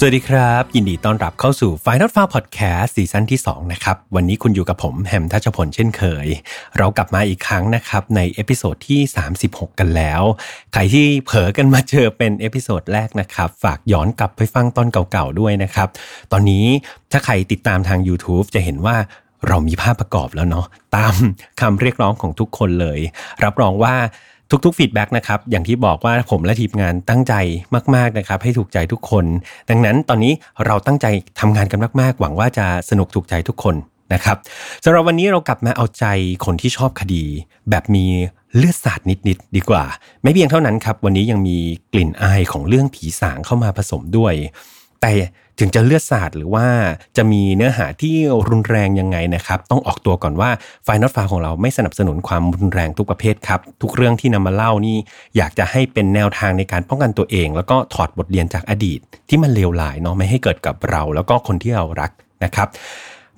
สวัสดีครับ ยินดีต้อนรับเข้าสู่ Final f a r Podcast ซีซั่นที่ 2 นะครับ วันนี้คุณอยู่กับผมแฮมทัชพลเช่นเคย เรากลับมาอีกครั้งนะครับ ใน episode ที่ 36 กันแล้ว ใครที่เผลอกันมาเจอเป็น episode แรกนะครับ ฝากย้อนกลับไปฟังตอนเก่าๆด้วยนะครับ ตอนนี้ถ้าใครติดตามทาง YouTube จะเห็นว่าเรามีภาพประกอบแล้วเนาะตามคำเรียกร้องของทุกคนเลย รับรองว่า ทุกๆ feedback นะครับอย่างที่บอกว่าผมและทีมงานตั้งใจมากๆนะครับให้ถูกใจทุกคน ดังนั้นตอนนี้เราตั้งใจทำงานกันมากๆ หวังว่าจะสนุกถูกใจทุกคนนะครับสำหรับวันนี้เรากลับมาเอาใจคนที่ชอบคดี แบบมีเลือดสาดนิดๆดีกว่า ไม่เพียงเท่านั้นครับ วันนี้ยังมีกลิ่นอายของเรื่องผีสางเข้ามาผสมด้วย แต่ถึงจะเลือดสาดหรือว่าจะมีเนื้อหาที่รุนแรงยังไงนะครับ ต้องออกตัวก่อนว่าไฟนอตฟ้าของเราไม่สนับสนุนความรุนแรงทุกประเภทครับ ทุกเรื่องที่นำมาเล่านี่อยากจะให้เป็นแนวทางในการป้องกันตัวเอง แล้วก็ถอดบทเรียนจากอดีต ที่มันเลวร้ายเนาะไม่ให้เกิดกับเรา แล้วก็คนที่เรารักนะครับ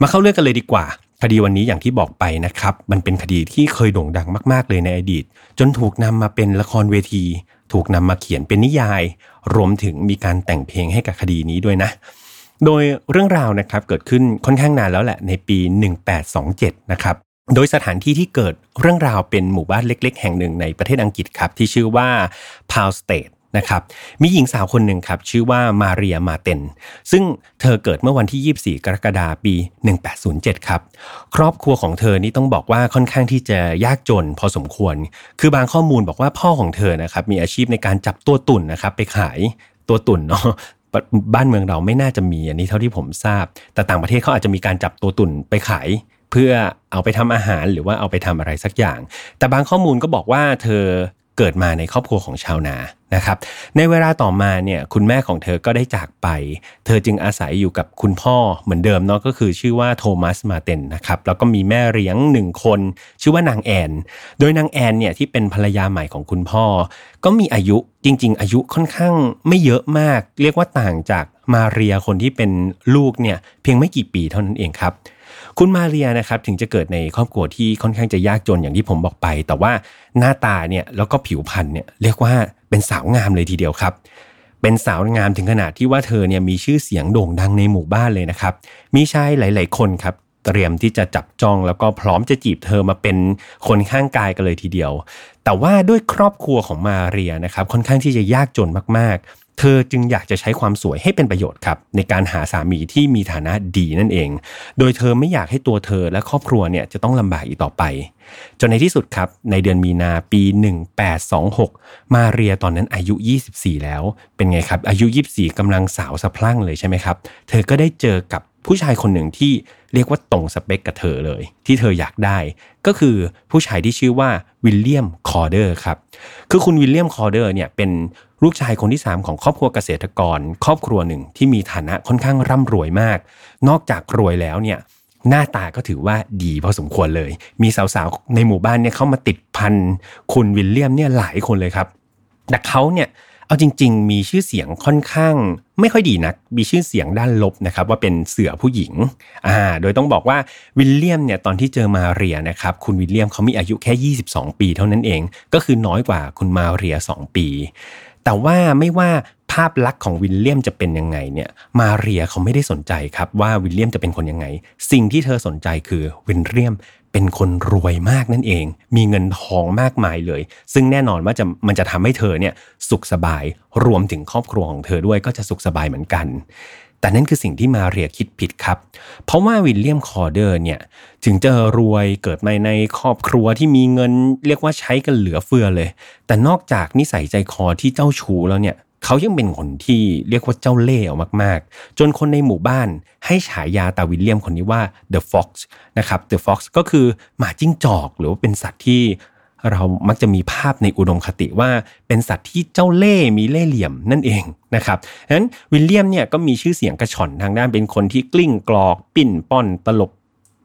มาเข้าเรื่องกันเลยดีกว่า คดีวันนี้อย่างที่บอกไปนะครับ มันเป็นคดีที่เคยโด่งดังมาก ๆ เลยในอดีต จนถูกนำมาเป็นละครเวที ถูกนำมาเขียนเป็นนิยาย รวมถึงมีการแต่งเพลงให้กับคดีนี้ด้วยนะ โดยเรื่องราวนะครับเกิดขึ้นค่อนข้างนานแล้วแหละในปี 1827 นะครับ โดยสถานที่ที่เกิดเรื่องราวเป็นหมู่บ้านเล็ก ๆ แห่งหนึ่งในประเทศอังกฤษครับที่ชื่อว่าพาวสเตท นะครับมีหญิงสาวคนหนึ่งครับชื่อว่ามาเรียมาเตนซึ่งเธอเกิดเมื่อวันที่ 24 กรกฎาคมปี 1807 ครับ ครอบครัวของเธอนี่ต้องบอกว่าค่อนข้างที่จะยากจนพอสมควร คือบางข้อมูลบอกว่าพ่อของเธอนะครับมีอาชีพในการจับตัวตุ่นนะครับไปขายตัวตุ่นเนาะบ้านเมืองเราไม่น่าจะมีอันนี้เท่าที่ผมทราบ แต่ต่างประเทศเขาอาจจะมีการจับตัวตุ่นไปขายเพื่อเอาไปทำอาหารหรือว่าเอาไปทำอะไรสักอย่าง แต่บางข้อมูลก็บอกว่าเธอ เกิดมาในครอบครัวของชาวนานะครับ ในเวลาต่อมาเนี่ยคุณแม่ของเธอก็ได้จากไป เธอจึงอาศัยอยู่กับคุณพ่อเหมือนเดิมเนาะก็คือชื่อว่าโทมัสมาเตนนะครับแล้วก็มีแม่เลี้ยงหนึ่งคน ชื่อว่านางแอน โดยนางแอนเนี่ยที่เป็นภรรยาใหม่ของคุณพ่อ ก็มีอายุจริง ๆ อายุค่อนข้างไม่เยอะมาก เรียกว่าต่างจากมาเรียคนที่เป็นลูกเนี่ยเพียงไม่กี่ปีเท่านั้นเองครับ คุณมาเรียนะครับถึงจะเกิดในครอบครัวที่ค่อนข้างจะยากจนอย่างที่ผมบอกไป แต่ว่าหน้าตาเนี่ยแล้วก็ผิวพรรณเนี่ยเรียกว่าเป็นสาวงามเลยทีเดียวครับ เป็นสาวงามถึงขนาดที่ว่าเธอเนี่ยมีชื่อเสียงโด่งดังในหมู่บ้านเลยนะครับ มีชายหลาย ๆ คนครับเตรียมที่จะจับจองแล้วก็พร้อมจะจีบเธอมาเป็นคนข้างกายกันเลยทีเดียว แต่ว่าด้วยครอบครัวของมาเรียนะครับค่อนข้างที่จะยากจนมากๆ เธอจึงอยากจะใช้ความสวยให้เป็นประโยชน์ครับในการหาสามีที่มีฐานะดีนั่นเอง โดยเธอไม่อยากให้ตัวเธอและครอบครัวเนี่ยจะต้องลำบากอีกต่อไป จนในที่สุดครับในเดือนมีนาปี 1826 มาเรียตอนนั้นอายุ 24 แล้ว เป็นไงครับอายุ 24กำลังสาวสะพรั่งเลยใช่ไหมครับ เธอก็ได้เจอกับ ผู้ชายคนหนึ่งที่เรียกว่าตรงสเปคกับเธอเลย ที่เธออยากได้ ก็คือผู้ชายที่ชื่อว่าวิลเลียมคอร์เดอร์ครับคือคุณวิลเลียมคอร์เดอร์เนี่ยเป็นลูกชายคนที่ 3 ของครอบครัวเกษตรกร ครอบครัวหนึ่งที่มีฐานะค่อนข้างร่ำรวยมาก นอกจากรวยแล้วเนี่ยหน้าตาก็ถือว่าดีพอสมควรเลย มีสาวๆในหมู่บ้านเนี่ยเขามาติดพันคุณวิลเลียมเนี่ยหลายคนเลยครับ แต่เขาเนี่ย เอาจริง ๆ มีชื่อเสียงค่อนข้างไม่ค่อยดีนัก มีชื่อเสียงด้านลบนะครับว่าเป็นเสือผู้หญิงอ่าโดยต้องบอกว่าวิลเลียมเนี่ยตอนที่เจอมาเรียนะครับคุณวิลเลียมเขามีอายุแค่ 22 ปีเท่านั้นเอง ก็คือน้อยกว่าคุณมาเรีย 2 ปี แต่ว่าไม่ว่าภาพลักษณ์ของวิลเลียมจะเป็นยังไงเนี่ยมาเรียเขาไม่ได้สนใจครับว่าวิลเลียมจะเป็นคนยังไง สิ่งที่เธอสนใจคือวิลเลียม เป็นคนรวยมากนั่นเอง มีเงินทองมากมายเลย ซึ่งแน่นอนว่าจะมันจะทำให้เธอเนี่ยสุขสบายรวมถึงครอบครัวของเธอด้วยก็จะสุขสบายเหมือนกัน แต่นั่นคือสิ่งที่มาเรียคิดผิดครับ เพราะว่าวิลเลียมคอร์เดอร์เนี่ยถึงจะรวยเกิดมาในครอบครัวที่มีเงินเรียกว่าใช้กันเหลือเฟือเลย แต่นอกจากนิสัยใจคอที่เจ้าชู้แล้วเนี่ย เขายังเป็นคนที่เรียกว่าเจ้าเล่ห์มากๆ จนคนในหมู่บ้านให้ฉายาตาวิลเลียมคนนี้ว่า The Fox นะครับ The Fox ก็คือหมาจิ้งจอกหรือว่าเป็นสัตว์ที่เรามักจะมีภาพในอุดมคติว่าเป็นสัตว์ที่เจ้าเล่ห์มีเล่ห์เหลี่ยมนั่นเองนะครับฉะนั้นวิลเลียมเนี่ยก็มีชื่อเสียงกระฉ่อนทางด้านเป็นคนที่กลิ้งกลอก ปลิ้นปล้อนตลบ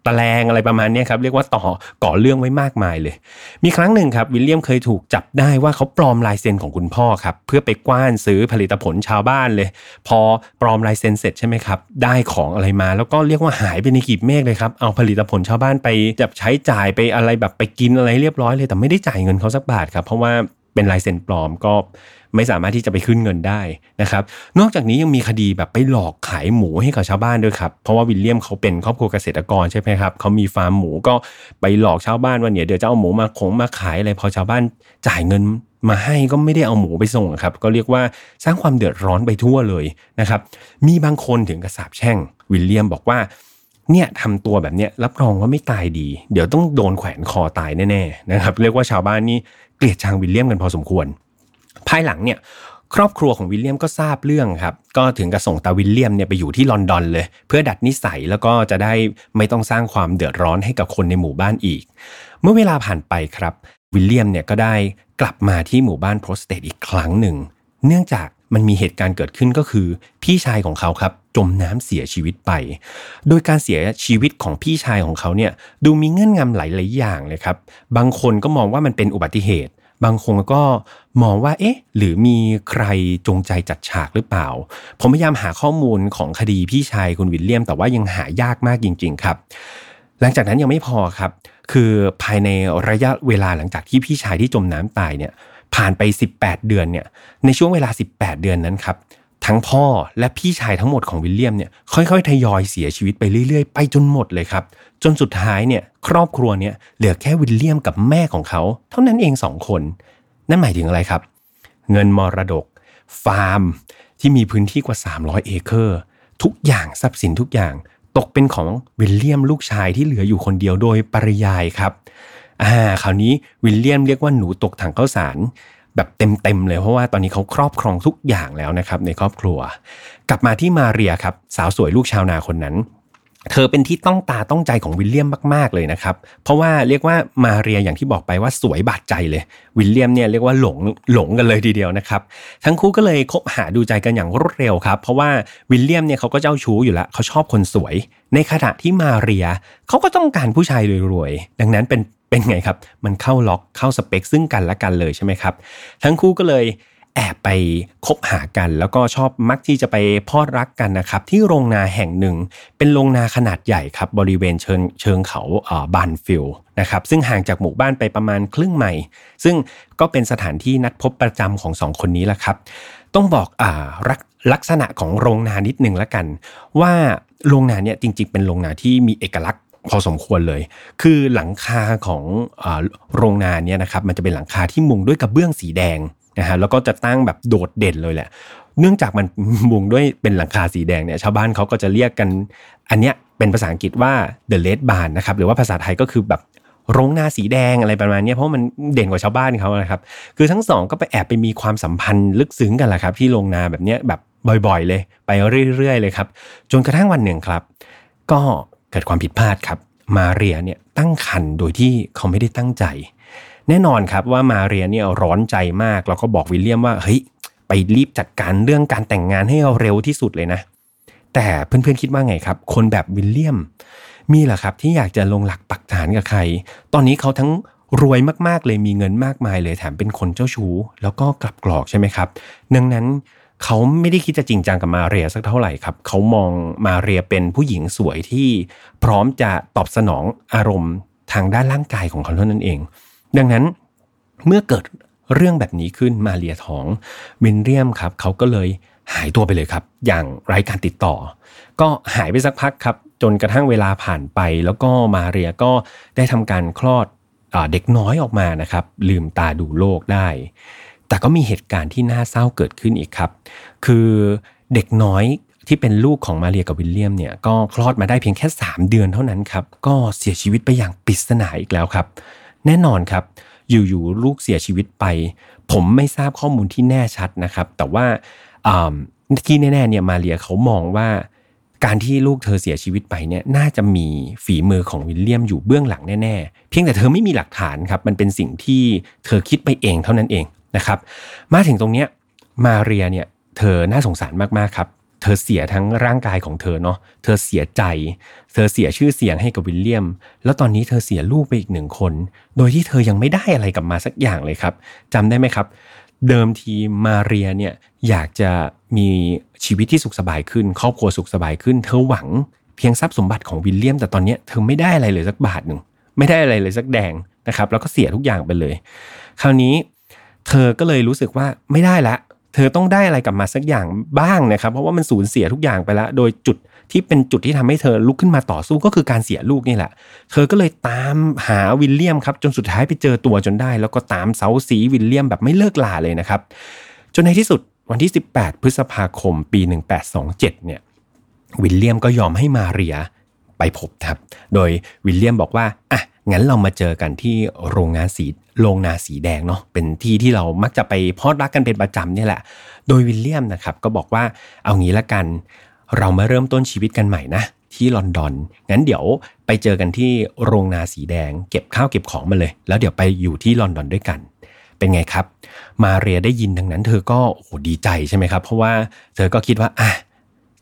ตะแลงอะไรประมาณนี้ครับเรียกว่าต่อก่อเรื่องไว้มากมายเลย มีครั้งหนึ่งครับวิลเลียมเคยถูกจับได้ว่าเขาปลอมลายเซ็นของคุณพ่อครับเพื่อไปกว้านซื้อผลิตผลชาวบ้านเลย พอปลอมลายเซ็นเสร็จใช่ไหมครับได้ของอะไรมา แล้วก็เรียกว่าหายไปในกีบเมฆเลยครับเอาผลิตผลชาวบ้านไปจับใช้จ่ายไปอะไรแบบไปกินอะไรเรียบร้อยเลย แต่ไม่ได้จ่ายเงินเขาสักบาทครับเพราะว่าเป็นลายเซ็นปลอมก็ ไม่สามารถที่จะไปขึ้นเงินได้นะครับ นอกจากนี้ยังมีคดีแบบไปหลอกขายหมูให้กับชาวบ้านด้วยครับ เพราะว่าวิลเลียมเขาเป็นครอบครัวเกษตรกรใช่ไหมครับเขามีฟาร์มหมูก็ไปหลอกชาวบ้านว่าเนี่ยเดี๋ยวจะเอาหมูมาคงมาขายอะไรพอชาวบ้านจ่ายเงินมาให้ก็ไม่ได้เอาหมูไปส่งครับ ก็เรียกว่าสร้างความเดือดร้อนไปทั่วเลยนะครับ มีบางคนถึงกับสาปแช่ง วิลเลียมบอกว่าเนี่ยทำตัวแบบเนี้ยรับรองว่าไม่ตายดี เดี๋ยวต้องโดนแขวนคอตายแน่ๆนะครับ เรียกว่าชาวบ้านนี่เกลียดชังวิลเลียมกันพอสมควร ภายหลังเนี่ยครอบครัวของวิลเลียมก็ทราบเรื่องครับ ก็ถึงกับส่งตาวิลเลียมเนี่ยไปอยู่ที่ลอนดอนเลย เพื่อดัดนิสัยแล้วก็จะได้ไม่ต้องสร้างความเดือดร้อนให้กับคนในหมู่บ้านอีก เมื่อเวลาผ่านไปครับ วิลเลียมเนี่ยก็ได้กลับมาที่หมู่บ้านโพสเตดอีกครั้งหนึ่ง เนื่องจากมันมีเหตุการณ์เกิดขึ้นก็คือ พี่ชายของเขาครับ จมน้ำเสียชีวิตไป โดยการเสียชีวิตของพี่ชายของเขาเนี่ยดูมีเงื่อนงำหลายๆอย่างเลยครับ บางคนก็มองว่ามันเป็นอุบัติเหตุ บางคนก็มองว่าเอ๊ะ หรือมีใครจงใจจัดฉากหรือเปล่า ผมพยายามหาข้อมูลของคดีพี่ชายคุณวิลเลียม แต่ว่ายังหายากมากจริง ๆ ครับ หลังจากนั้นยังไม่พอครับ คือภายในระยะเวลาหลังจากที่พี่ชายที่จมน้ำตายเนี่ยผ่านไป 18 เดือนเนี่ยในช่วงเวลา 18 เดือนนั้นครับ ทั้งพ่อและพี่ชายทั้งหมดของวิลเลียมเนี่ยค่อยๆ ทยอยเสียชีวิตไปเรื่อยๆ ไปจนหมดเลยครับ จนสุดท้ายเนี่ยครอบครัวเนี่ยเหลือแค่วิลเลียมกับแม่ของเขา เท่านั้นเองสองคน นั่นหมายถึงอะไรครับ เงินมรดก ฟาร์ม ที่มีพื้นที่กว่า 300 เอเคอร์ ทุกอย่างทรัพย์สินทุกอย่าง ตกเป็นของวิลเลียมลูกชายที่เหลืออยู่คนเดียวโดยปริยายครับอ่าคราวนี้วิลเลียมเรียกว่าหนูตกถังข้าวสาร แบบเต็มๆเลยเพราะว่าตอนนี้เขาครอบครองทุกอย่างแล้วนะครับในครอบครัว กลับมาที่มาเรียครับสาวสวยลูกชาวนาคนนั้น เธอเป็นที่ต้องตาต้องใจของวิลเลียมมากๆเลยนะครับ เพราะว่าเรียกว่ามาเรียอย่างที่บอกไปว่าสวยบาดใจเลย วิลเลียมเนี่ยเรียกว่าหลงหลงกันเลยทีเดียวนะครับ ทั้งคู่ก็เลยคบหาดูใจกันอย่างรวดเร็วครับ เพราะว่าวิลเลียมเนี่ยเขาก็เจ้าชู้อยู่แล้วเขาชอบคนสวย ในขณะที่มาเรียเขาก็ต้องการผู้ชายรวยๆดังนั้นเป็น เป็นไงครับ มันเข้าล็อกเข้าสเปคซึ่งกันและกันเลยใช่ไหมครับ ทั้งคู่ก็เลยแอบไปคบหากัน แล้วก็ชอบมักที่จะไปพอดรักกันนะครับ ที่โรงนาแห่งหนึ่ง เป็นโรงนาขนาดใหญ่ครับ บริเวณเชิงเชิงเขาบานฟิลนะครับซึ่งห่างจากหมู่บ้านไปประมาณครึ่งไมล์ซึ่งก็เป็นสถานที่นัดพบประจำของสองคนนี้แหละครับ ต้องบอกอ่าลักษณะของโรงนานิดหนึ่งละกัน ว่าโรงนาเนี่ยจริงๆ เป็นโรงนาที่มีเอกลักษณ์ พอสมควรเลย คือหลังคาของอโรงงานเนี่ยนะครับมันจะเป็นหลังคาที่มุงด้วยกระเบื้องสีแดงนะฮะแล้วก็จะตั้งแบบโดดเด่นเลยแหละ เนื่องจากมันมุงด้วยเป็นหลังคาสีแดงเนี่ยชาวบ้านเขาก็จะเรียกกัน อันเนี้ยเป็นภาษาอังกฤษว่า the red barn นะครับหรือว่าภาษาไทยก็คือแบบโรงนาสีแดงอะไรประมาณนี้เพราะมันเด่นกว่าชาวบ้านเขานะครับ คือทั้งสองก็ไปแอบไปมีความสัมพันธ์ลึกซึ้งกันแหละครับ ที่โรงนาแบบเนี้ยแบบบ่อยๆ เลย ไปเรื่อยๆ เลยครับ จนกระทั่งวันหนึ่งครับ ก็เกิดความผิดพลาดครับ มาเรียเนี่ยตั้งคันโดยที่เขาไม่ได้ตั้งใจ แน่นอนครับว่ามาเรียเนี่ยร้อนใจมาก แล้วก็บอกวิลเลียมว่าเฮ้ยไปรีบจัดการเรื่องการแต่งงานให้เร็วที่สุดเลยนะ แต่เพื่อนๆคิดว่าไงครับ คนแบบวิลเลียม มีเหรอครับที่อยากจะลงหลักปักฐานกับใคร ตอนนี้เขาทั้งรวยมากๆเลยมีเงินมากมายเลยแถมเป็นคนเจ้าชู้แล้วก็กลับกรอกใช่ไหมครับ ดังนั้น เขาไม่ได้คิดจะจริงจังกับมาเรียสักเท่าไหร่ครับเขามองมาเรียเป็นผู้หญิงสวยที่พร้อมจะตอบสนองอารมณ์ทางด้านร่างกายของเขาเท่านั้นเอง ดังนั้นเมื่อเกิดเรื่องแบบนี้ขึ้นมาเรียท้องวินเรียมครับเขาก็เลยหายตัวไปเลยครับ อย่างไร้การติดต่อ ก็หายไปสักพักครับ จนกระทั่งเวลาผ่านไป แล้วก็มาเรียก็ได้ทำการคลอดเด็กน้อยออกมานะครับ ลืมตาดูโลกได้ แต่ก็มีเหตุการณ์ที่น่าเศร้าเกิดขึ้นอีกครับ คือเด็กน้อยที่เป็นลูกของมาเรียกับวิลเลียมเนี่ยก็คลอดมาได้เพียงแค่ 3 เดือนเท่านั้นครับ ก็เสียชีวิตไปอย่างปริศนาอีกแล้วครับ แน่นอนครับ อยู่ๆลูกเสียชีวิตไป ผมไม่ทราบข้อมูลที่แน่ชัดนะครับ แต่ว่าที่แน่ๆเนี่ยมาเรียเขามองว่าการที่ลูกเธอเสียชีวิตไปเนี่ยน่าจะมีฝีมือของวิลเลียมอยู่เบื้องหลังแน่ๆ เพียงแต่เธอไม่มีหลักฐานครับ มันเป็นสิ่งที่เธอคิดไปเองเท่านั้นเอง นะครับ มาถึงตรงเนี้ยมาเรียเนี่ยเธอน่าสงสารมากๆครับ เธอเสียทั้งร่างกายของเธอเนาะเธอเสียใจ เธอเสียชื่อเสียงให้กับวิลเลียม แล้วตอนนี้เธอเสียลูกไปอีกหนึ่งคน โดยที่เธอยังไม่ได้อะไรกลับมาสักอย่างเลยครับจำได้ไหมครับ เดิมทีมาเรียเนี่ยอยากจะมีชีวิตที่สุขสบายขึ้น ครอบครัวสุขสบายขึ้น เธอหวังเพียงทรัพย์สมบัติของวิลเลียม แต่ตอนนี้เธอไม่ได้อะไรเลยสักบาทหนึ่งไม่ได้อะไรเลยสักแดงนะครับ แล้วก็เสียทุกอย่างไปเลย คราวนี้ เธอก็เลยรู้สึกว่าไม่ได้ละ เธอต้องได้อะไรกลับมาสักอย่างบ้างนะครับ เพราะว่ามันสูญเสียทุกอย่างไปแล้ว โดยจุดที่เป็นจุดที่ทำให้เธอลุกขึ้นมาต่อสู้ก็คือการเสียลูกนี่แหละ เธอก็เลยตามหาวิลเลียมครับจนสุดท้ายไปเจอตัวจนได้ แล้วก็ตามเสาสีวิลเลียมแบบไม่เลิกลาเลยนะครับ จนในที่สุดวันที่ 18 พฤษภาคม ปี 1827 เนี่ยวิลเลียมก็ยอมให้มาเรียไปพบครับ โดยวิลเลียมบอกว่า อะ งั้นเรามาเจอกันที่โรงงานสี โรงนาสีแดงเนาะเป็นที่ที่เรามักจะไปพอดรักกันเป็นประจำเนี่ยแหละ โดยวิลเลียมนะครับก็บอกว่าเอางี้ละกัน เรามาเริ่มต้นชีวิตกันใหม่นะที่ลอนดอน งั้นเดี๋ยวไปเจอกันที่โรงนาสีแดง เก็บข้าวเก็บของมาเลย แล้วเดี๋ยวไปอยู่ที่ลอนดอนด้วยกัน เป็นไงครับ มาเรียได้ยินดังนั้น เธอก็โอ้ดีใจใช่ไหมครับ เพราะว่าเธอก็คิดว่าอะ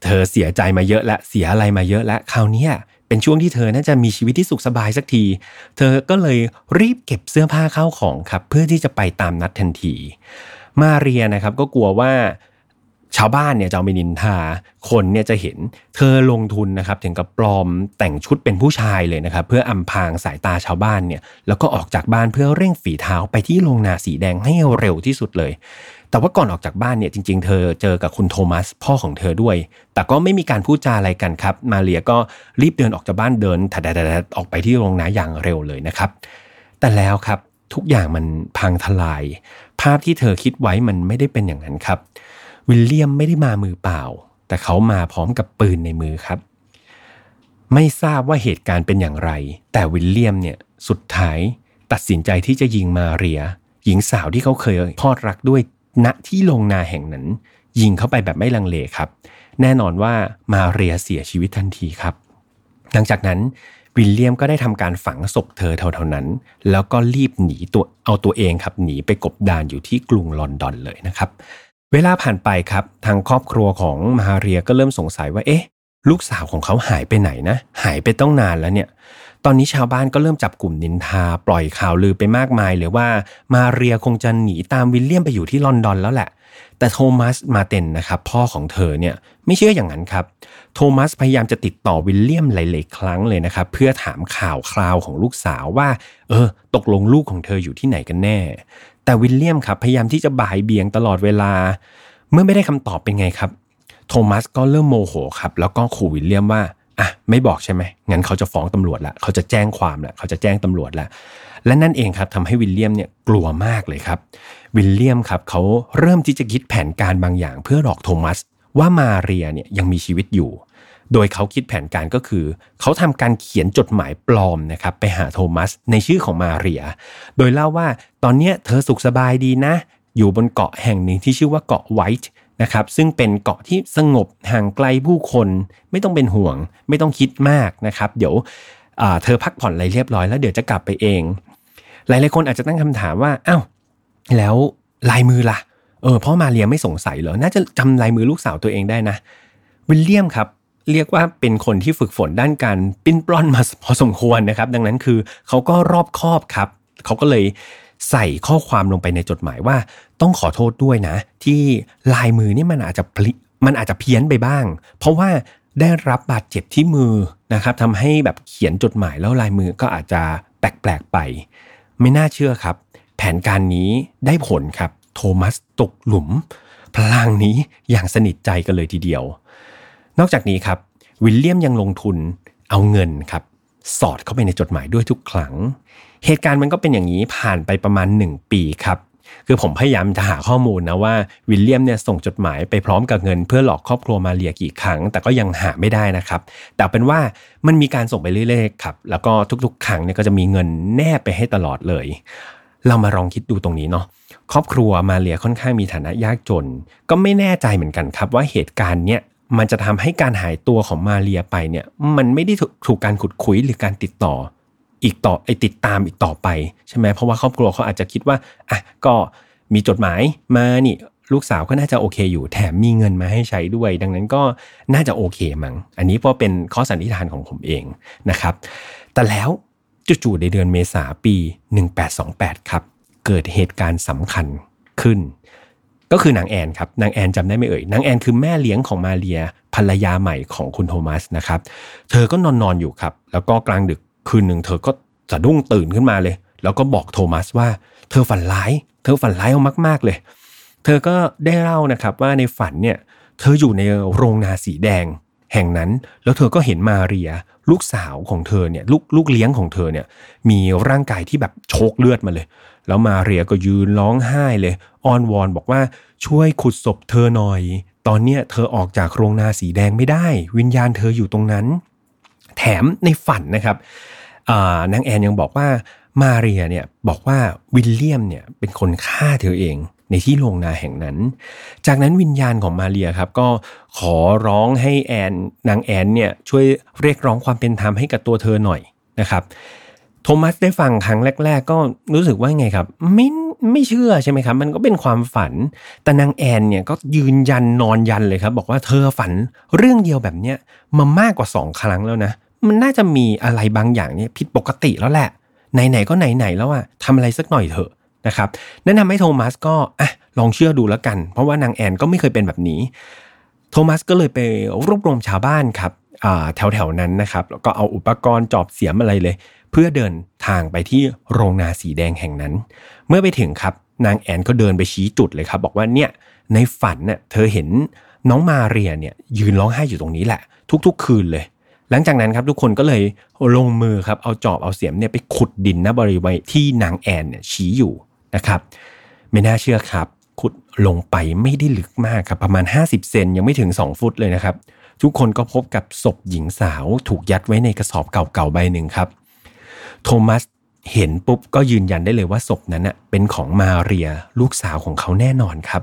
เธอเสียใจมาเยอะและเสียอะไรมาเยอะและคราวนี้ เป็นช่วงที่เธอน่าจะมีชีวิตที่สุขสบายสักที เธอก็เลยรีบเก็บเสื้อผ้าเข้าของครับเพื่อที่จะไปตามนัดทันที มาเรียนะครับก็กลัวว่าชาวบ้านเนี่ยจะเอาไปนินทา คนเนี่ยจะเห็นเธอลงทุนนะครับถึงกับปลอมแต่งชุดเป็นผู้ชายเลยนะครับ เพื่ออำพางสายตาชาวบ้านเนี่ยแล้วก็ออกจากบ้านเพื่อเร่งฝีเท้าไปที่โรงนาสีแดงให้เร็วที่สุดเลย แต่ว่าก่อนออกจากบ้านเนี่ยจริง ๆ เธอเจอกับคุณโทมัสพ่อของเธอด้วย แต่ก็ไม่มีการพูดจาอะไรกันครับ มาเรียก็รีบเดินออกจากบ้านเดินถัดๆออกไปที่โรงน้าอย่างเร็วเลยนะครับ แต่แล้วครับทุกอย่างมันพังทลาย ภาพที่เธอคิดไว้มันไม่ได้เป็นอย่างนั้นครับ วิลเลียมไม่ได้มามือเปล่า แต่เขามาพร้อมกับปืนในมือครับ ไม่ทราบว่าเหตุการณ์เป็นอย่างไร แต่วิลเลียมเนี่ยสุดท้ายตัดสินใจที่จะยิงมาเรีย หญิงสาวที่เขาเคยพอดรักด้วย ณที่โรงนาแห่งนั้น ยิงเข้าไปแบบไม่ลังเลครับ แน่นอนว่ามาเรียเสียชีวิตทันทีครับ หลังจากนั้นวิลเลียมก็ได้ทำการฝังศพเธอเท่านั้น แล้วก็รีบหนีตัวเอาตัวเองครับหนีไปกบดานอยู่ที่กรุงลอนดอนเลยนะครับ เวลาผ่านไปครับทางครอบครัวของมาเรียก็เริ่มสงสัยว่าเอ๊ะ ลูกสาวของเขาหายไปไหนนะ หายไปต้องนานแล้วเนี่ย ตอนนี้ชาวบ้านก็เริ่มจับกลุ่มนินทา ปล่อยข่าวลือไปมากมายเลยว่ามาเรียคงจะหนีตามวิลเลียมไปอยู่ที่ลอนดอนแล้วแหละ แต่โทมัสมาเตนนะครับพ่อของเธอเนี่ยไม่เชื่ออย่างนั้นครับโทมัสพยายามจะติดต่อวิลเลียมหลาย ๆ ครั้งเลยนะครับเพื่อถามข่าวคราวของลูกสาวว่า เออ ตกลงลูกของเธออยู่ที่ไหนกันแน่ แต่วิลเลียมครับพยายามที่จะบ่ายเบี่ยงตลอดเวลา เมื่อไม่ได้คำตอบเป็นไงครับ โทมัสก็เริ่มโมโหครับแล้วก็ขู่วิลเลียมว่า อะไม่บอกใช่ไหมงั้นเขาจะฟ้องตำรวจละเขาจะแจ้งความละเขาจะแจ้งตำรวจละและนั่นเองครับทำให้วิลเลียมเนี่ยกลัวมากเลยครับ วิลเลียมครับเขาเริ่มที่จะคิดแผนการบางอย่าง เพื่อหลอกโทมัสว่ามาเรียเนี่ยยังมีชีวิตอยู่ โดยเขาคิดแผนการก็คือ เขาทำการเขียนจดหมายปลอมนะครับไปหาโทมัสในชื่อของมาเรีย โดยเล่าว่าตอนนี้เธอสุขสบายดีนะ อยู่บนเกาะแห่งหนึ่งที่ชื่อว่าเกาะไวท์ นะครับซึ่งเป็นเกาะที่สงบห่างไกลผู้คน ไม่ต้องเป็นห่วง ไม่ต้องคิดมากนะครับ เดี๋ยวเธอพักผ่อนอะไรเรียบร้อยแล้วเดี๋ยวจะกลับไปเอง หลายๆคนอาจจะตั้งคำถามว่าอ้าวแล้วลายมือล่ะเออพ่อมาเรียไม่สงสัยเหรอน่าจะจำลายมือลูกสาวตัวเองได้นะวิลเลียมครับเรียกว่าเป็นคนที่ฝึกฝนด้านการปิ้นปล้อนมาพอสมควรนะครับ ดังนั้นคือเขาก็รอบคอบครับ เขาก็เลย ใส่ข้อความลงไปในจดหมายว่า ต้องขอโทษด้วยนะ ที่ลายมือนี่มันอาจจะพลิมันอาจจะเพี้ยนไปบ้าง เพราะว่าได้รับบาดเจ็บที่มือนะครับทำให้แบบเขียนจดหมายแล้วลายมือก็อาจจะแปลกๆไป ไม่น่าเชื่อครับ แผนการนี้ได้ผลครับ โทมัสตกหลุม พลางนี้อย่างสนิทใจกันเลยทีเดียว นอกจากนี้ครับ วิลเลียมยังลงทุนเอาเงินครับ สอดเข้าไปในจดหมายด้วยทุกครั้ง เหตุการณ์มันก็เป็นอย่างนี้ผ่านไปประมาณ 1 ปีครับคือผมพยายามจะหาข้อมูลนะว่าวิลเลียมเนี่ยส่งจดหมายไปพร้อมกับเงิน เพื่อหลอกครอบครัวมาเรียกี่ครั้ง แต่ก็ยังหาไม่ได้นะครับ แต่เป็นว่ามันมีการส่งไปเรื่อยๆครับแล้วก็ทุกๆ ครั้งเนี่ยก็จะมีเงินแนบไปให้ตลอดเลย เรามาลองคิดดูตรงนี้เนาะครอบครัวมาเรียค่อนข้างมีฐานะยากจน ก็ไม่แน่ใจเหมือนกันครับ ว่าเหตุการณ์เนี้ยมันจะทำให้การหายตัวของมาเรียไปเนี่ยมันไม่ได้ถูกการขุดคุยหรือการติดต่อ อีกต่อไอติดตามอีกต่อไปใช่ไหมเพราะว่าครอบครัวเขาอาจจะคิดว่าอะก็มีจดหมายมานี่ลูกสาวก็น่าจะโอเคอยู่แถมมีเงินมาให้ใช้ด้วย ดังนั้นก็น่าจะโอเคมั้งอันนี้เพราะเป็นข้อสันนิษฐานของผมเองนะครับ แต่แล้วจู่ๆในเดือนเมษาปี 1828 ครับ เกิดเหตุการณ์สำคัญขึ้น ก็คือนางแอนครับนางแอนจำได้ไหมเอ่ยนางแอนคือแม่เลี้ยงของมาเรียภรรยาใหม่ของคุณโทมัสนะครับ เธอก็นอนนอนอยู่ครับ แล้วก็กลางดึก คืนหนึ่งเธอก็สะดุ้งตื่นขึ้นมาเลย แล้วก็บอกโทมัสว่า เธอฝันร้าย เธอฝันร้ายมาก ๆเลย เธอก็ได้เล่านะครับว่าในฝันเนี่ยเธออยู่ในโรงนาสีแดง แห่งนั้นแล้วเธอก็เห็นมาเรีย ลูกสาวของเธอเนี่ยลูกลูกเลี้ยงของเธอเนี่ยมีร่างกายที่แบบโชกเลือดมาเลย แล้วมาเรียก็ยืนร้องไห้เลยอ้อนวอนบอกว่าช่วยขุดศพเธอหน่อย ตอนเนี้ยเธอออกจากโรงนาสีแดงไม่ได้ วิญญาณเธออยู่ตรงนั้น แถมในฝันนะครับนางแอนยังบอกว่ามาเรียเนี่ยบอกว่าวิลเลียมเนี่ยเป็นคนฆ่าเธอเองในที่โรงนาแห่งนั้น จากนั้นวิญญาณของมาเรียครับก็ขอร้องให้แอนนางแอนเนี่ยช่วยเรียกร้องความเป็นธรรมให้กับตัวเธอหน่อยนะครับโทมัสได้ฟังครั้งแรก ๆ ก็รู้สึกว่าไงครับ ไม่ไม่เชื่อใช่ไหมครับ มันก็เป็นความฝัน แต่นางแอนเนี่ยก็ยืนยันนอนยันเลยครับ บอกว่าเธอฝันเรื่องเดียวแบบเนี้ยมามากกว่าสองครั้งแล้วนะ มันน่าจะมีอะไรบางอย่างเนี่ยผิดปกติแล้วแหละ ไหนๆก็ไหนๆแล้วอะทำอะไรสักหน่อยเถอะนะครับแนะนำให้โทมัสก็อะลองเชื่อดูแล้วกัน เพราะว่านางแอนก็ไม่เคยเป็นแบบนี้ โทมัสก็เลยไปรวบรวมชาวบ้านครับแถวๆนั้นนะครับแล้วก็เอาอุปกรณ์จอบเสียมอะไรเลย เพื่อเดินทางไปที่โรงนาสีแดงแห่งนั้น เมื่อไปถึงครับนางแอนก็เดินไปชี้จุดเลยครับ บอกว่าเนี่ยในฝันเน่ยเธอเห็นน้องมาเรียเนี่ยยืนร้องไห้อยู่ตรงนี้แหละ ทุกๆ คืนเลย หลังจากนั้นครับทุกคนก็เลยลงมือครับเอาจอบเอาเสียมเนี่ยไปขุดดินณบริเวณที่นางแอนเนี่ยชี้อยู่นะครับ ไม่น่าเชื่อครับ ขุดลงไปไม่ได้ลึกมากครับประมาณ 50 เซนยังไม่ถึง 2 ฟุตเลยนะครับ ทุกคนก็พบกับศพหญิงสาวถูกยัดไว้ในกระสอบเก่าๆใบหนึ่งครับ โทมัส เห็นปุ๊บก็ยืนยันได้เลยว่าศพนั้นเป็นของมาเรียลูกสาวของเขาแน่นอนครับ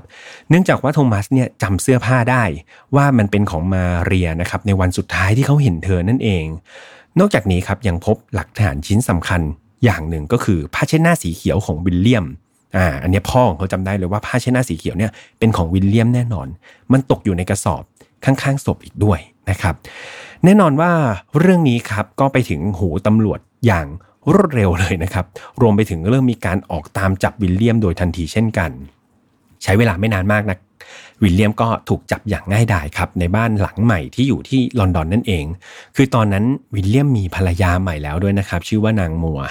เนื่องจากว่าโทมัสเนี่ยจำเสื้อผ้าได้ว่ามันเป็นของมาเรียนะครับในวันสุดท้ายที่เขาเห็นเธอนั่นเอง นอกจากนี้ครับยังพบหลักฐานชิ้นสำคัญอย่างหนึ่งก็คือผ้าเช็ดหน้าสีเขียวของวิลเลียมอ่าอันนี้พ่อของเขาจำได้เลยว่าผ้าเช็ดหน้าสีเขียวเนี่ยเป็นของวิลเลียมแน่นอน มันตกอยู่ในกระสอบข้างๆศพอีกด้วยนะครับ แน่นอนว่าเรื่องนี้ครับก็ไปถึงหูตำรวจอย่าง รวดเร็วเลยนะครับ รวมไปถึงเริ่มมีการออกตามจับวิลเลียมโดยทันทีเช่นกัน ใช้เวลาไม่นานมากนะวิลเลียมก็ถูกจับอย่างง่ายดายครับ ในบ้านหลังใหม่ที่อยู่ที่ลอนดอนนั่นเอง คือตอนนั้นวิลเลียมมีภรรยาใหม่แล้วด้วยนะครับ ชื่อว่านางมัว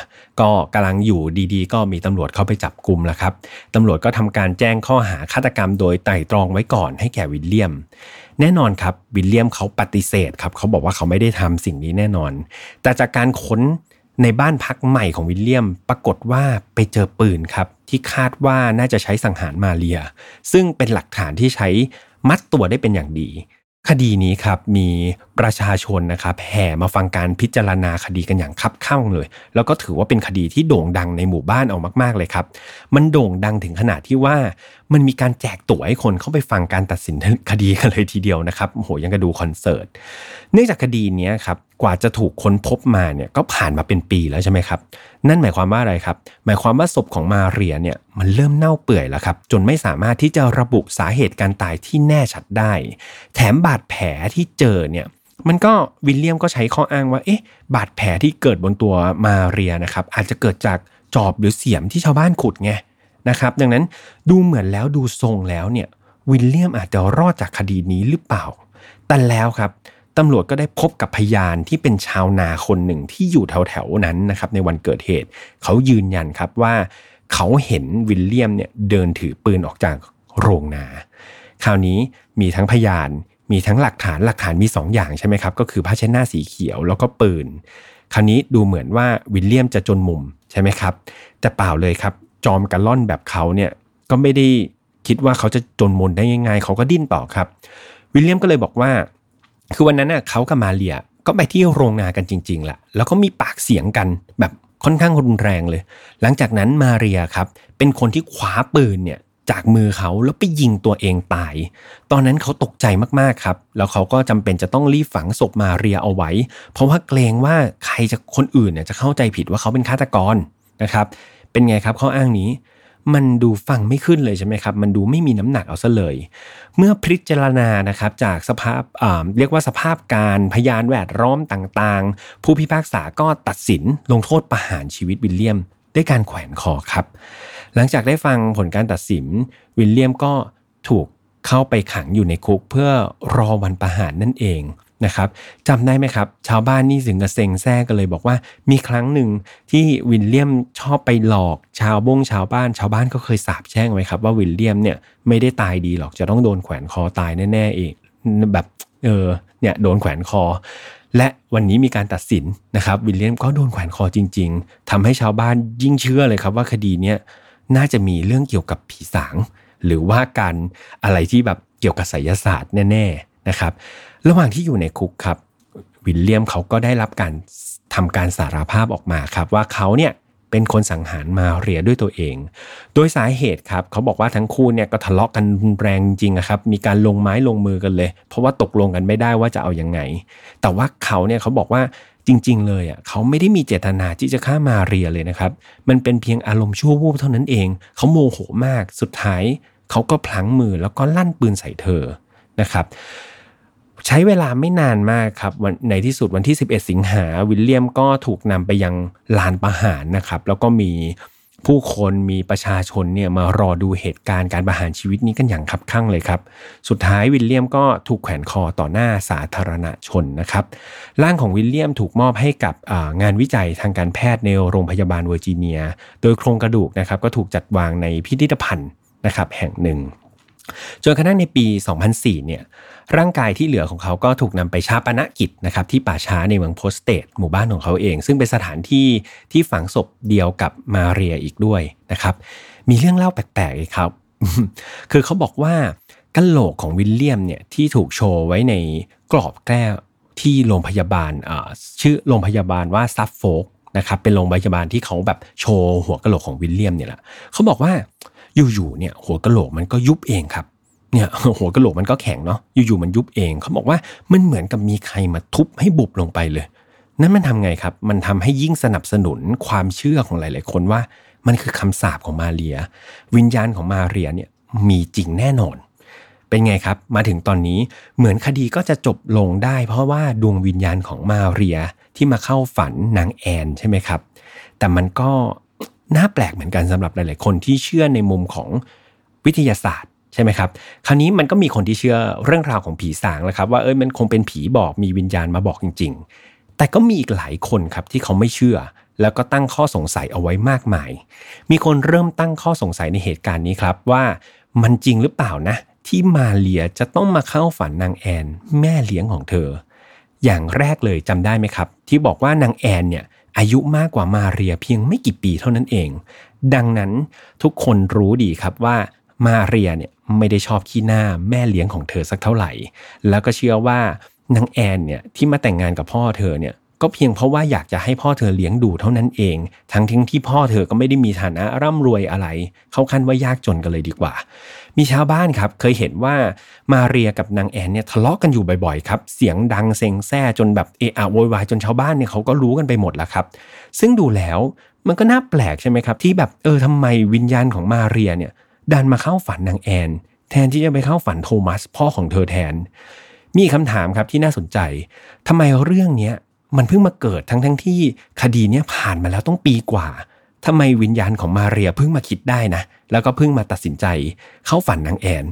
ก็กำลังอยู่ดีๆ ก็มีตำรวจเข้าไปจับกลุ่มแล้วครับตำรวจก็ทำการแจ้งข้อหาฆาตกรรมโดยไต่ตรองไว้ก่อนให้แก่วิลเลียม แน่นอนครับวิลเลียมเขาปฏิเสธครับเขาบอกว่าเขาไม่ได้ทำสิ่งนี้แน่นอน แต่จากการค้น ในบ้านพักใหม่ของวิลเลียม ปรากฏว่าไปเจอปืนครับ ที่คาดว่าน่าจะใช้สังหารมาเรีย ซึ่งเป็นหลักฐานที่ใช้มัดตัวได้เป็นอย่างดี คดีนี้ครับมีประชาชนนะครับแห่มาฟังการพิจารณาคดีกันอย่างคับข้างเลย แล้วก็ถือว่าเป็นคดีที่โด่งดังในหมู่บ้านเอามาก ๆเลยครับ มันโด่งดังถึงขนาดที่ว่า มันมีการแจกตั๋วให้คนเข้าไปฟังการตัดสินคดีกันเลยทีเดียวนะครับโหยังกระดูคอนเสิร์ตเนื่องจากคดีนี้ครับ กว่าจะถูกค้นพบมาเนี่ยก็ผ่านมาเป็นปีแล้วใช่ไหมครับ นั่นหมายความว่าอะไรครับ หมายความว่าศพของมาเรียเนี่ยมันเริ่มเน่าเปื่อยแล้วครับ จนไม่สามารถที่จะระบุสาเหตุการตายที่แน่ชัดได้ แถมบาดแผลที่เจอเนี่ยมันก็วิลเลียมก็ใช้ข้ออ้างว่าเอ๊ะบาดแผลที่เกิดบนตัวมาเรียนะครับอาจจะเกิดจากจอบหรือเสียมที่ชาวบ้านขุดไงนะครับดังนั้นดูเหมือนแล้วดูทรงแล้วเนี่ยวิลเลียมอาจจะรอดจากคดีนี้หรือเปล่า แต่แล้วครับ ตำรวจก็ได้พบกับพยานที่เป็นชาวนาคนหนึ่งที่อยู่แถวๆนั้นนะครับในวันเกิดเหตุ เขายืนยันครับว่าเขาเห็นวิลเลียมเนี่ยเดินถือปืนออกจากโรงนา คราวนี้มีทั้งพยานมีทั้งหลักฐานหลักฐานมี 2ออย่างใช่ไหมครับ ก็คือผ้าเช็ดหน้าสีเขียวแล้วก็ปืน คราวนี้ดูเหมือนว่าวิลเลียมจะจนมุมใช่ไหมครับ แต่เปล่าเลยครับ จอมกระล่อนแบบเขาเนี่ยก็ไม่ได้คิดว่าเขาจะจนมุมได้ยังไงเขาก็ดิ้นต่อครับ วิลเลียมก็เลยบอกว่า คือวันนั้นน่ะเขากับมาเรียก็ไปที่โรงนากันจริงๆแหละแล้วก็มีปากเสียงกันแบบค่อนข้างรุนแรงเลย หลังจากนั้นมาเรียครับ เป็นคนที่คว้าปืนเนี่ยจากมือเขาแล้วไปยิงตัวเองตาย ตอนนั้นเขาตกใจมากๆครับ แล้วเขาก็จำเป็นจะต้องรีบฝังศพมาเรียเอาไว้ เพราะว่าเกรงว่าใครจะคนอื่นเนี่ยจะเข้าใจผิดว่าเขาเป็นฆาตกรนะครับ เป็นไงครับข้ออ้างนี้ มันดูฟังไม่ขึ้นเลยใช่ไหมครับ มันดูไม่มีน้ำหนักเอาซะเลย เมื่อพิจารณานะครับจากสภาพเรียกว่าสภาพการพยานแวดล้อมต่างๆ ผู้พิพากษาก็ตัดสินลงโทษประหารชีวิตวิลเลียม ด้วยการแขวนคอครับ หลังจากได้ฟังผลการตัดสินวิลเลียมก็ถูกเข้าไปขังอยู่ในคุกเพื่อรอวันประหารนั่นเอง นะครับจำได้ไหมครับ ชาวบ้านนี่ถึงกับเซ็งแซ่กันเลยบอกว่ามีครั้งหนึ่งที่วิลเลียมชอบไปหลอกชาวบงชาวบ้าน ชาวบ้านก็เคยสาบแช่งไว้ครับว่าวิลเลียมเนี่ยไม่ได้ตายดีหรอกจะต้องโดนแขวนคอตายแน่ๆเองแบบเออเนี่ยโดนแขวนคอ และวันนี้มีการตัดสินนะครับวิลเลียมก็โดนแขวนคอจริง ๆทำให้ชาวบ้านยิ่งเชื่อเลยครับว่าคดีเนี้ยน่าจะมีเรื่องเกี่ยวกับผีสาง หรือว่าการอะไรที่แบบเกี่ยวกับไสยศาสตร์แน่ ๆนะครับ ระหว่างที่อยู่ในคุกครับวิลเลียมเขาก็ได้รับการทำการสารภาพออกมาครับ ว่าเขาเนี่ยเป็นคนสังหารมาเรียด้วยตัวเอง โดยสาเหตุครับ เขาบอกว่าทั้งคู่เนี่ยก็ทะเลาะกันแรงจริงครับ มีการลงไม้ลงมือกันเลย เพราะว่าตกลงกันไม่ได้ว่าจะเอาอยัางไง แต่ว่าเขาเนี่ยเขาบอกว่าจริง ๆ เลยอะเขาไม่ได้มีเจตนาที่จะฆ่ามาเรียเลยนะครับ มันเป็นเพียงอารมณ์ชั่ววูบเท่านั้นเอง เขาโมโหมาก สุดท้ายเขาก็พลั้งมือแล้วก็ลั่นปืนใส่เธอนะครับ ใช้เวลาไม่นานมากครับในที่สุดวันที่ 11 สิงหาวิลเลียมก็ถูกนำไปยังลานประหารนะครับ แล้วก็มีผู้คนมีประชาชนเนี่ยมารอดูเหตุการณ์การประหารชีวิตนี้กันอย่างคับคั่งเลยครับ สุดท้ายวิลเลียมก็ถูกแขวนคอต่อหน้าสาธารณชนนะครับร่างของวิลเลียมถูกมอบให้กับงานวิจัยทางการแพทย์ในโรงพยาบาลเวอร์จิเนีย โดยโครงกระดูกนะครับก็ถูกจัดวางในพิพิธภัณฑ์นะครับแห่งหนึ่งจนกระทั่งในปี 2004 เนี่ย ร่างกายที่เหลือของเขาก็ถูกนำไปชาปนกิจนะครับที่ป่าช้าในเมืองโพสเตดหมู่บ้านของเขาเอง ซึ่งเป็นสถานที่ที่ฝังศพเดียวกับมาเรียอีกด้วยนะครับ มีเรื่องเล่าแปลกๆอีกครับ คือเขาบอกว่ากะโหลกของวิลเลียมเนี่ยที่ถูกโชว์ไว้ในกรอบแก้วที่โรงพยาบาลชื่อโรงพยาบาลว่าซัฟโฟกนะครับเป็นโรงพยาบาลที่เขาแบบโชว์หัวกะโหลกของวิลเลียมเนี่ยแหละเขาบอกว่าอยู่ๆเนี่ยหัวกะโหลกมันก็ยุบเองครับ เนี่ยหัวกะโหลกมันก็แข็งเนาะอยู่ๆมันยุบเอง เขาบอกว่ามันเหมือนกับมีใครมาทุบให้บุบลงไปเลย นั่นมันทำไงครับ มันทำให้ยิ่งสนับสนุนความเชื่อของหลาย ๆ คนว่า มันคือคำสาปของมาเรีย วิญญาณของมาเรียเนี่ยมีจริงแน่นอน เป็นไงครับ มาถึงตอนนี้เหมือนคดีก็จะจบลงได้ เพราะว่าดวงวิญญาณของมาเรียที่มาเข้าฝันนางแอนใช่ไหมครับ แต่มันก็น่าแปลกเหมือนกันสำหรับหลาย ๆ คนที่เชื่อในมุมของวิทยาศาสตร์ ใช่ไหมครับ คราวนี้มันก็มีคนที่เชื่อเรื่องราวของผีสางแล้วครับ ว่าเอ้ยมันคงเป็นผีบอกมีวิญญาณมาบอกจริง ๆ แต่ก็มีอีกหลายคนครับที่เขาไม่เชื่อ แล้วก็ตั้งข้อสงสัยเอาไว้มากมาย มีคนเริ่มตั้งข้อสงสัยในเหตุการณ์นี้ครับว่ามันจริงหรือเปล่านะ ที่มาเลียจะต้องมาเข้าฝันนางแอนแม่เลี้ยงของเธอ อย่างแรกเลยจำได้ไหมครับ ที่บอกว่านางแอนเนี่ยอายุมากกว่ามาเรียเพียงไม่กี่ปีเท่านั้นเอง ดังนั้นทุกคนรู้ดีครับว่า มาเรียเนี่ยไม่ได้ชอบขี้หน้าแม่เลี้ยงของเธอสักเท่าไหร่ แล้วก็เชื่อว่านางแอนเนี่ยที่มาแต่งงานกับพ่อเธอเนี่ยก็เพียงเพราะว่าอยากจะให้พ่อเธอเลี้ยงดูเท่านั้นเอง ทั้งทิ้งที่พ่อเธอก็ไม่ได้มีฐานะร่ำรวยอะไร เขาคันว่ายากจนกันเลยดีกว่า มีชาวบ้านครับเคยเห็นว่ามาเรียกับนางแอนเนี่ยทะเลาะกันอยู่บ่อยๆครับ เสียงดังเซ็งแซ่จนแบบเอะอะโวยวายจนชาวบ้านเนี่ยเขาก็รู้กันไปหมดแล้วครับ ซึ่งดูแล้วมันก็น่าแปลกใช่ไหมครับ ที่แบบเออทำไมวิญญาณของมาเรียเนี่ย ดันมาเข้าฝันนางแอน แทนที่จะไปเข้าฝันโทมัสพ่อของเธอแทน มีคำถามครับที่น่าสนใจทำไมเรื่องนี้มันเพิ่งมาเกิดทั้งทั้งที่คดีเนี้ยผ่านมาแล้วต้องปีกว่าทำไมวิญญาณของมาเรียเพิ่งมาคิดได้นะ แล้วก็เพิ่งมาตัดสินใจ เข้าฝันนางแอน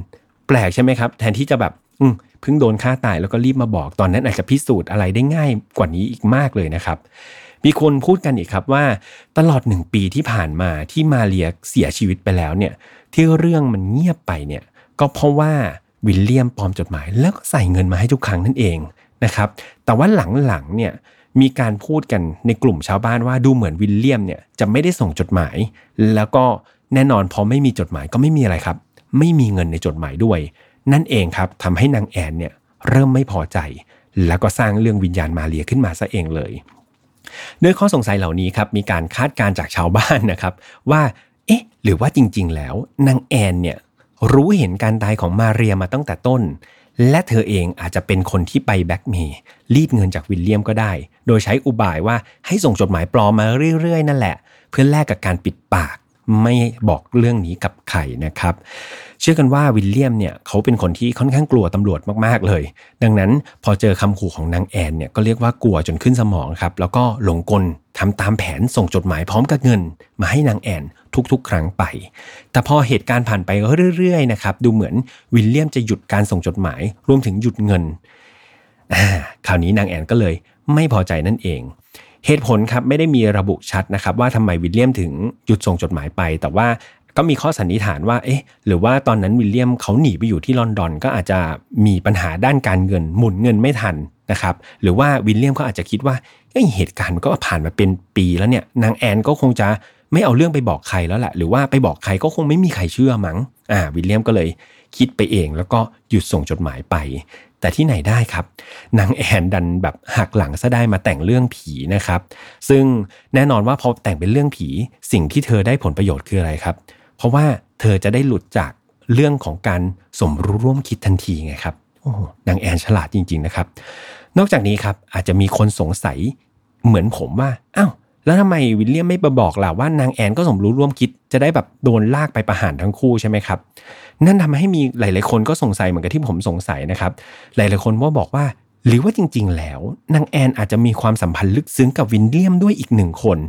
แปลกใช่ไหมครับ แทนที่จะแบบ อืเพิ่งโดนฆ่าตายแล้วก็รีบมาบอกตอนนั้นอาจจะพิสูจน์อะไรได้ง่ายกว่านี้อีกมากเลยนะครับ มีคนพูดกันอีกครับว่าตลอดหนึ่งปีที่ผ่านมาที่มาเรียเสียชีวิตไปแล้วเนี่ยที่เรื่องมันเงียบไปเนี่ยก็เพราะว่าวิลเลียมปลอมจดหมาย แล้วก็ใส่เงินมาให้ทุกครั้งนั่นเองนะครับแต่ว่าหลังๆเนี่ยมีการพูดกันในกลุ่มชาวบ้านว่าดูเหมือนวิลเลียมเนี่ยจะไม่ได้ส่งจดหมาย แล้วก็แน่นอนพอไม่มีจดหมายก็ไม่มีอะไรครับ ไม่มีเงินในจดหมายด้วย นั่นเองครับทำให้นางแอนเนี่ยเริ่มไม่พอใจ แล้วก็สร้างเรื่องวิญญาณมาเรียขึ้นมาซะเองเลย ด้วยข้อสงสัยเหล่านี้ครับมีการคาดการณ์จากชาวบ้านนะครับ ว่า เอ๊ะ หรือว่าจริง ๆ แล้วนางแอนเนี่ยรู้เห็นการตายของมาเรียมาตั้งแต่ต้น และเธอเองอาจจะเป็นคนที่ไปแบ็กเมย์รีดเงินจากวิลเลียมก็ได้ โดยใช้อุบายว่าให้ส่งจดหมายปลอมมาเรื่อย ๆ นั่นแหละ เพื่อแลกกับการปิดปาก ไม่บอกเรื่องนี้กับใครนะครับ เชื่อกันว่าวิลเลียมเนี่ยเขาเป็นคนที่ค่อนข้างกลัวตำรวจมากๆเลย ดังนั้นพอเจอคำขู่ของนางแอนเนี่ยก็เรียกว่ากลัวจนขึ้นสมองครับ แล้วก็หลงกลทำตามแผนส่งจดหมายพร้อมกับเงิน มาให้นางแอนทุกๆ ครั้งไป แต่พอเหตุการณ์ผ่านไปเรื่อยๆนะครับดูเหมือนวิลเลียมจะหยุดการส่งจดหมาย รวมถึงหยุดเงินคราวนี้นางแอนก็เลยไม่พอใจนั่นเองเหตุผลครับไม่ได้มีระบุชัดนะครับว่าทำไมวิลเลียมถึงหยุดส่งจดหมายไป แต่ว่า ก็มีข้อสันนิษฐานว่า เอ๊ะ หรือว่าตอนนั้นวิลเลียมเขาหนีไปอยู่ที่ลอนดอน ก็อาจจะมีปัญหาด้านการเงินหมุนเงินไม่ทันนะครับ หรือว่าวิลเลียมก็อาจจะคิดว่าเหตุการณ์ก็ผ่านมาเป็นปีแล้วเนี่ย นางแอนก็คงจะไม่เอาเรื่องไปบอกใครแล้วแหละหรือว่าไปบอกใครก็คงไม่มีใครเชื่อมั้ง อ่า วิลเลียมก็เลยคิดไปเองแล้วก็หยุดส่งจดหมายไป แต่ที่ไหนได้ครับ นางแอนดันแบบหักหลังซะได้มาแต่งเรื่องผีนะครับ ซึ่งแน่นอนว่าพอแต่งเป็นเรื่องผี สิ่งที่เธอได้ผลประโยชน์คืออะไรครับ เพราะว่าเธอจะได้หลุดจากเรื่องของการสมรู้ร่วมคิดทันทีไงครับโอ้นางแอนฉลาดจริง ๆนะครับ นอกจากนี้ครับอาจจะมีคนสงสัยเหมือนผมว่าอ้าวแล้วทำไมวิลเลียมไม่มาบอกล่ะว่านางแอนก็สมรู้ร่วมคิดจะได้แบบโดนลากไปประหารทั้งคู่ใช่ไหมครับ นั่นทำให้มีหลาย ๆ คนก็สงสัยเหมือนกับที่ผมสงสัยนะครับ หลาย ๆ คนว่าบอกว่า หรือว่าจริง ๆ แล้วนางแอนอาจจะมีความสัมพันธ์ลึกซึ้งกับวินเลียมด้วยอีกหนึ่งคน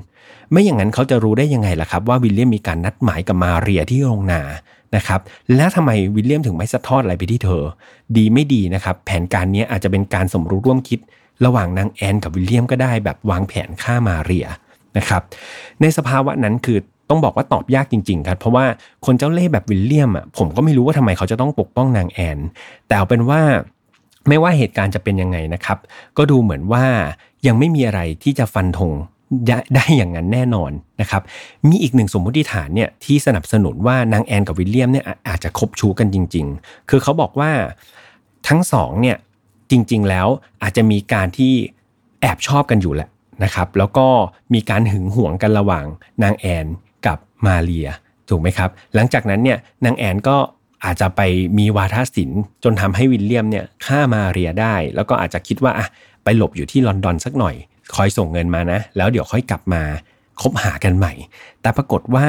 ไม่อย่างนั้นเขาจะรู้ได้ยังไงล่ะครับ ว่าวินเลียมมีการนัดหมายกับมาเรียที่โรงนานะครับ และทำไมวินเลียมถึงไม่สะทอดอะไรไปที่เธอ ดีไม่ดีนะครับ แผนการนี้อาจจะเป็นการสมรู้ร่วมคิด ระหว่างนางแอนกับวิลเลียมก็ได้แบบวางแผนฆ่ามาเรียนะครับ ในสภาวะนั้นคือต้องบอกว่าตอบยากจริง ๆ ครับ เพราะว่าคนเจ้าเล่ห์แบบวิลเลียมอะผมก็ไม่รู้ว่าทำไมเขาจะต้องปกป้องนางแอน แต่เอาเป็นว่า ไม่ว่าเหตุการณ์จะเป็นยังไงนะครับ ก็ดูเหมือนว่ายังไม่มีอะไรที่จะฟันธงได้อย่างนั้นแน่นอนนะครับ มีอีกหนึ่งสมมติฐานเนี่ยที่สนับสนุนว่านางแอนกับวิลเลียมเนี่ยอาจจะคบชู้กันจริง ๆ คือเขาบอกว่าทั้งสองเนี่ยจริง ๆ แล้วอาจจะมีการที่แอบชอบกันอยู่แหละนะครับ แล้วก็มีการหึงหวงกันระหว่างนางแอนกับมาเรียถูกไหมครับ หลังจากนั้นเนี่ยนางแอนก็ อาจจะไปมีวาทศิลป์ จนทำให้วิลเลียมเนี่ยฆ่ามาเรียได้ แล้วก็อาจจะคิดว่าอะไปหลบอยู่ที่ลอนดอนสักหน่อย คอยส่งเงินมานะ แล้วเดี๋ยวค่อยกลับมาคบหากันใหม่ แต่ปรากฏว่า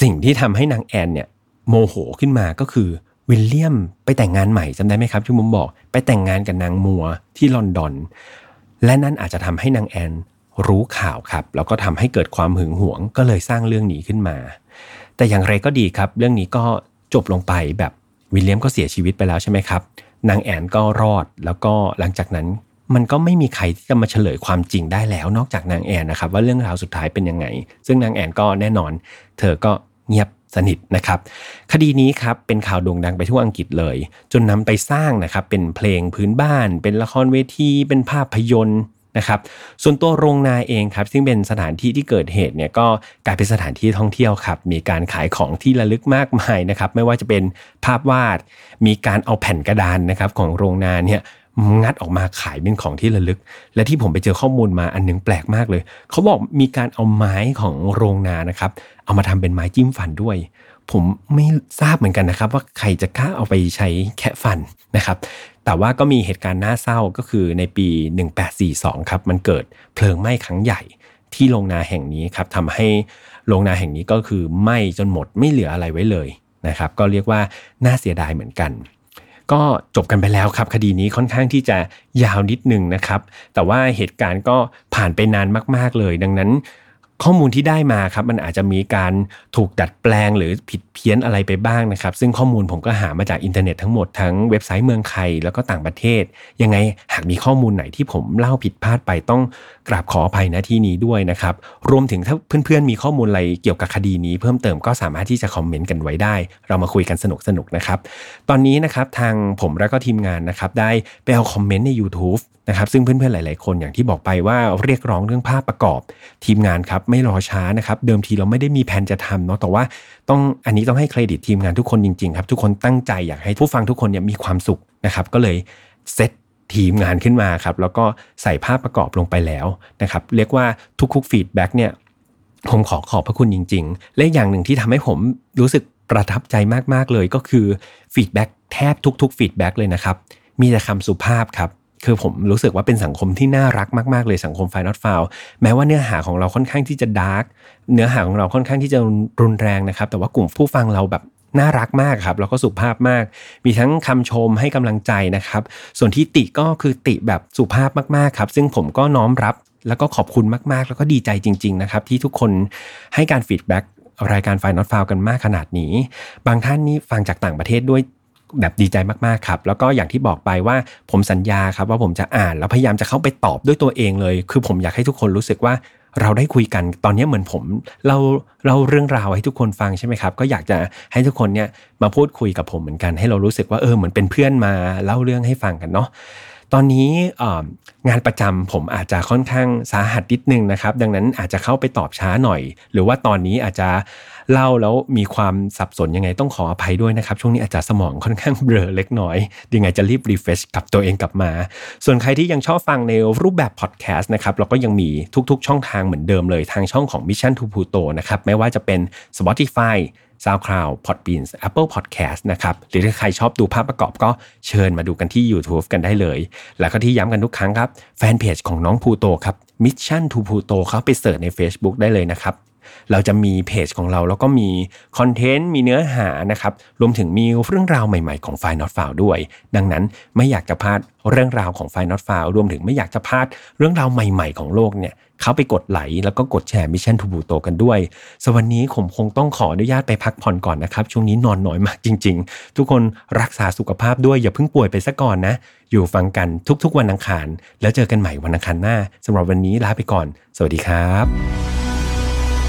สิ่งที่ทำให้นางแอนเนี่ยโมโหขึ้นมาก็คือวิลเลียมไปแต่งงานใหม่จำได้ไหมครับที่ผมบอก ไปแต่งงานกับนางมัวที่ลอนดอน และนั่นอาจจะทำให้นางแอนรู้ข่าวครับ แล้วก็ทำให้เกิดความหึงหวงก็เลยสร้างเรื่องนี้ขึ้นมา แต่อย่างไรก็ดีครับ เรื่องนี้ก็ จบลงไปแบบวิลเลียมก็เสียชีวิตไปแล้วใช่ไหมครับนางแอนก็รอดแล้วก็หลังจากนั้นมันก็ไม่มีใครที่จะมาเฉลยความจริงได้แล้ว นอกจากนางแอนนะครับ ว่าเรื่องราวสุดท้ายเป็นยังไง ซึ่งนางแอนก็แน่นอน เธอก็เงียบสนิทนะครับ คดีนี้ครับเป็นข่าวโด่งดังไปทั่วอังกฤษเลย จนนำไปสร้างนะครับเป็นเพลงพื้นบ้าน เป็นละครเวทีเป็นภาพยนตร์ นะครับ ส่วนตัวโรงนาเองครับ ซึ่งเป็นสถานที่ที่เกิดเหตุเนี่ยก็กลายเป็นสถานที่ท่องเที่ยวครับ มีการขายของที่ระลึกมากมายนะครับ ไม่ว่าจะเป็นภาพวาด มีการเอาแผ่นกระดานนะครับของโรงนาเนี่ยงัดออกมาขายเป็นของที่ระลึก และที่ผมไปเจอข้อมูลมาอันนึงแปลกมากเลย เขาบอกมีการเอาไม้ของโรงนานะครับ เอามาทำเป็นไม้จิ้มฟันด้วย ผมไม่ทราบเหมือนกันนะครับ ว่าใครจะกล้าเอาไปใช้แคะฟันนะครับ แต่ว่าก็มีเหตุการณ์น่าเศร้าก็คือในปี 1842 ครับ มันเกิดเพลิงไหม้ครั้งใหญ่ที่โรงนาแห่งนี้ครับทำให้โรงนาแห่งนี้ก็คือไหม้จนหมดไม่เหลืออะไรไว้เลยนะครับ ก็เรียกว่าน่าเสียดายเหมือนกัน ก็จบกันไปแล้วครับ คดีนี้ค่อนข้างที่จะยาวนิดนึงนะครับ แต่ว่าเหตุการณ์ก็ผ่านไปนานมาก ๆเลย ดังนั้น ข้อมูลที่ได้มาครับมันอาจจะมีการถูกดัดแปลงหรือผิดเพี้ยนอะไรไปบ้างนะครับ ซึ่งข้อมูลผมก็หามาจากอินเทอร์เน็ตทั้งหมดทั้งเว็บไซต์เมืองไทยแล้วก็ต่างประเทศ ยังไงหากมีข้อมูลไหนที่ผมเล่าผิดพลาดไปต้องกราบขออภัยณที่นี้ด้วยนะครับรวมถึงถ้าเพื่อนๆมีข้อมูลอะไรเกี่ยวกับคดีนี้ เพิ่มเติมก็สามารถที่จะคอมเมนต์กันไว้ได้ เรามาคุยกันสนุกๆนะครับ ตอนนี้นะครับทางผมและก็ทีมงานนะครับได้ไปเอาคอมเมนต์ใน YouTube นะครับซึ่งเพื่อนๆหลาย ๆ คนอย่างที่บอกไปว่าเรียกร้องเรื่องภาพประกอบ ทีมงานครับไม่รอช้านะครับเดิมทีเราไม่ได้มีแผนจะทำเนาะแต่ว่าต้องอันนี้ต้องให้เครดิตทีมงานทุกคนจริงๆครับทุกคนตั้งใจอยากให้ผู้ฟังทุกคนเนี่ยมีความสุขนะครับก็เลยเซตทีมงานขึ้นมาครับแล้วก็ใส่ภาพประกอบลงไปแล้วนะครับเรียกว่าทุกๆฟีดแบ็กเนี่ยผมขอขอบพระคุณจริง ๆ และอย่างหนึ่งที่ทำให้ผมรู้สึกประทับใจมากๆเลยก็คือ feedback แทบทุกๆ feedback เลยนะครับมีแต่คำสุภาพครับ คือผมรู้สึกว่าเป็นสังคมที่น่ารักมากๆเลยสังคม File Not Found แม้ว่าเนื้อหาของเราค่อนข้างที่จะ dark เนื้อหาของเราค่อนข้างที่จะรุนแรงนะครับ แต่ว่ากลุ่มผู้ฟังเราแบบน่ารักมากครับ แล้วก็สุภาพมาก มีทั้งคำชมให้กำลังใจนะครับ ส่วนที่ติก็คือติแบบสุภาพมากๆครับ ซึ่งผมก็น้อมรับแล้วก็ขอบคุณมากๆ แล้วก็ดีใจจริง ๆ นะครับ ที่ทุกคนให้การฟีดแบ็กรายการไฟนอตฟาวกันมากขนาดนี้ บางท่านนี่ฟังจากต่างประเทศด้วย แบบดีใจมากๆครับ แล้วก็อย่างที่บอกไปว่าผมสัญญาครับว่าผมจะอ่านแล้วพยายามจะเข้าไปตอบด้วยตัวเองเลย คือผมอยากให้ทุกคนรู้สึกว่าเราได้คุยกันตอนนี้เหมือนผมเราเราเรื่องราวให้ทุกคนฟังใช่ไหมครับ ก็อยากจะให้ทุกคนเนี่ยมาพูดคุยกับผมเหมือนกัน ให้เรารู้สึกว่าเออเหมือนเป็นเพื่อนมาเล่าเรื่องให้ฟังกันเนาะ ตอนนี้งานประจำผมอาจจะค่อนข้างสาหัสนิดนึงนะครับ ดังนั้นอาจจะเข้าไปตอบช้าหน่อย หรือว่าตอนนี้อาจจะเล่าแล้วมีความสับสนยังไงต้องขออภัยด้วยนะครับ ช่วงนี้อาจจะสมองค่อนข้างเบลอเล็กน้อยยังไงจะรีบรีเฟชกับตัวเองกลับมา ส่วนใครที่ยังชอบฟังในรูปแบบพอดแคสต์นะครับเราก็ยังมีทุกๆ ช่องทางเหมือนเดิมเลยทางช่องของ Mission to Pluto นะครับไม่ว่าจะเป็น Spotify SoundCloud Podbean Apple Podcast นะครับ หรือถ้าใครชอบดูภาพประกอบก็เชิญมาดูกันที่ YouTube กันได้เลย แล้วก็ที่ย้ำกันทุกครั้งครับ แฟนเพจของน้องพลูโตครับ Mission to Pluto เข้าไป search ใน Facebook ได้เลยนะครับ เราจะมีเพจของเราแล้วก็มีคอนเทนต์มีเนื้อหานะครับรวมถึงมีเรื่องราวใหม่ๆของ File Not Found ด้วย ดังนั้นไม่อยากจะพลาดเรื่องราวของ File Not Found รวมถึงไม่อยากจะพลาดเรื่องราวใหม่ๆของโลกเนี่ยเข้าไปกดไลค์แล้วก็กดแชร์ Mission to Pluto กันด้วยสวันนี้ผมคงต้องขออนุญาตไปพักผ่อนก่อนนะครับ ช่วงนี้นอนน้อยมากจริง ๆ ทุกคนรักษาสุขภาพด้วยอย่าเพิ่งป่วยไปซะก่อนนะ อยู่ฟังกันทุกๆวันอังคาร แล้วเจอกันใหม่วันอังคารหน้าสำหรับวันนี้ลาไปก่อน สวัสดีครับ